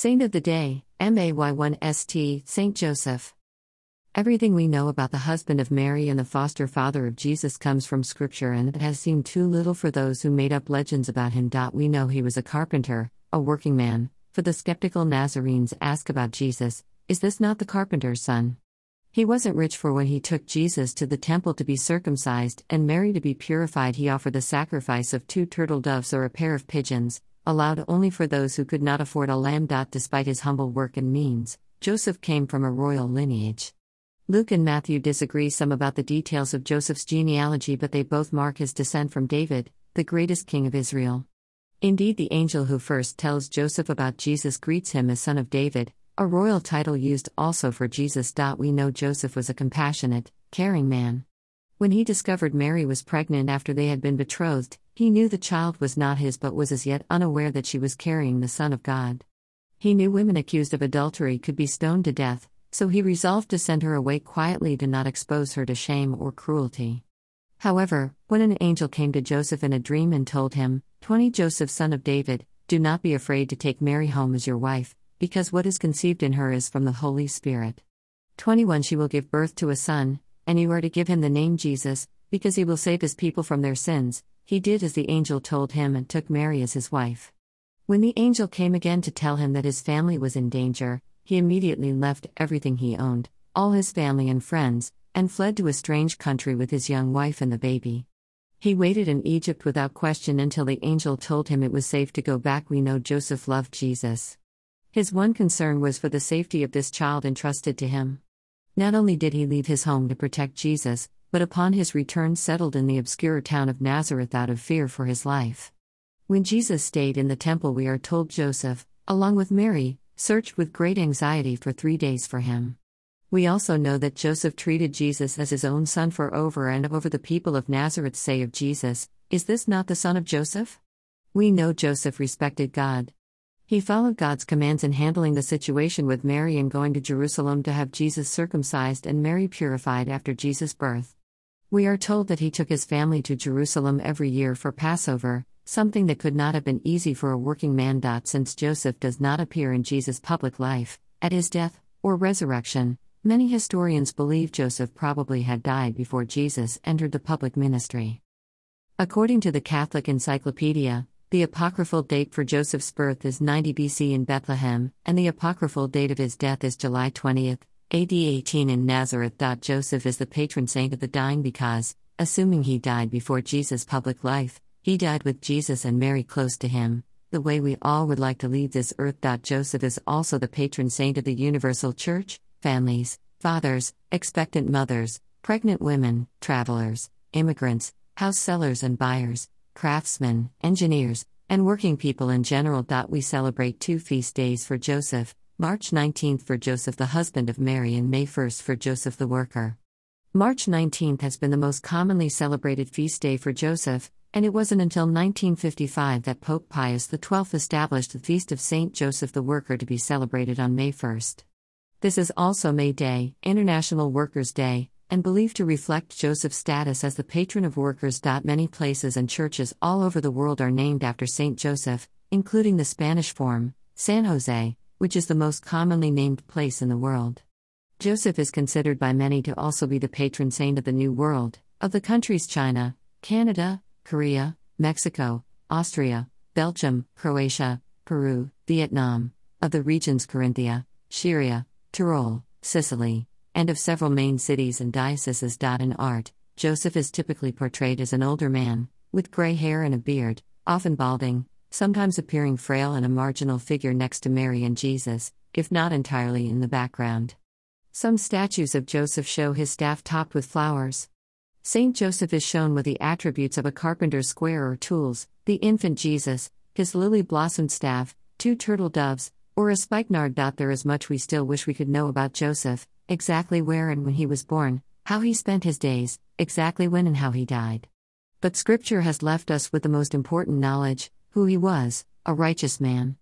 Saint of the Day, MAY1ST, Saint Joseph. Everything we know about the husband of Mary and the foster father of Jesus comes from Scripture, and it has seemed too little for those who made up legends about him. We know he was a carpenter, a working man. For the skeptical Nazarenes ask about Jesus, is this not the carpenter's son? He wasn't rich for when he took Jesus to the temple to be circumcised and Mary to be purified. He offered the sacrifice of two turtle doves or a pair of pigeons, allowed only for those who could not afford a lamb. Despite his humble work and means, Joseph came from a royal lineage. Luke and Matthew disagree some about the details of Joseph's genealogy, but they both mark his descent from David, the greatest king of Israel. Indeed, the angel who first tells Joseph about Jesus greets him as son of David, a royal title used also for Jesus. We know Joseph was a compassionate, caring man. When he discovered Mary was pregnant after they had been betrothed, he knew the child was not his but was as yet unaware that she was carrying the Son of God. He knew women accused of adultery could be stoned to death, so he resolved to send her away quietly to not expose her to shame or cruelty. However, when an angel came to Joseph in a dream and told him, 20 Joseph, son of David, do not be afraid to take Mary home as your wife, because what is conceived in her is from the Holy Spirit. 21 She will give birth to a son, and you are to give him the name Jesus, because he will save his people from their sins. He did as the angel told him and took Mary as his wife. When the angel came again to tell him that his family was in danger, he immediately left everything he owned, all his family and friends, and fled to a strange country with his young wife and the baby. He waited in Egypt without question until the angel told him it was safe to go back. We know Joseph loved Jesus. His one concern was for the safety of this child entrusted to him. Not only did he leave his home to protect Jesus, but upon his return settled in the obscure town of Nazareth out of fear for his life. When Jesus stayed in the temple, we are told Joseph, along with Mary, searched with great anxiety for three days for him. We also know that Joseph treated Jesus as his own son for over and over the people of Nazareth say of Jesus, Is this not the son of Joseph? We know Joseph respected God, he followed God's commands in handling the situation with Mary and going to Jerusalem to have Jesus circumcised and Mary purified after Jesus' birth. We are told that he took his family to Jerusalem every year for Passover, something that could not have been easy for a working man. Since Joseph does not appear in Jesus' public life, at his death, or resurrection, many historians believe Joseph probably had died before Jesus entered the public ministry. According to the Catholic Encyclopedia, the apocryphal date for Joseph's birth is 90 BC in Bethlehem, and the apocryphal date of his death is July 20, AD 18 in Nazareth. Joseph is the patron saint of the dying because, assuming he died before Jesus' public life, he died with Jesus and Mary close to him, the way we all would like to leave this earth. Joseph is also the patron saint of the universal church, families, fathers, expectant mothers, pregnant women, travelers, immigrants, house sellers and buyers, craftsmen, engineers, and working people in general. We celebrate two feast days for Joseph March 19th for Joseph, the husband of Mary, and May 1st for Joseph the worker. March 19th has been the most commonly celebrated feast day for Joseph, and it wasn't until 1955 that Pope Pius XII established the Feast of Saint Joseph the Worker to be celebrated on May 1st. This is also May Day, International Workers' Day, and believed to reflect Joseph's status as the patron of workers. Many places and churches all over the world are named after Saint Joseph, including the Spanish form, San Jose, which is the most commonly named place in the world. Joseph is considered by many to also be the patron saint of the New World, of the countries China, Canada, Korea, Mexico, Austria, Belgium, Croatia, Peru, Vietnam, of the regions Carinthia, Styria, Tyrol, Sicily, and of several main cities and dioceses. In art, Joseph is typically portrayed as an older man, with gray hair and a beard, often balding, sometimes appearing frail and a marginal figure next to Mary and Jesus, if not entirely in the background. Some statues of Joseph show his staff topped with flowers. Saint Joseph is shown with the attributes of a carpenter's square or tools, the infant Jesus, his lily blossomed staff, two turtle doves, or a spikenard. There is much we still wish we could know about Joseph, exactly where and when he was born, how he spent his days, exactly when and how he died. But Scripture has left us with the most important knowledge who he was, a righteous man.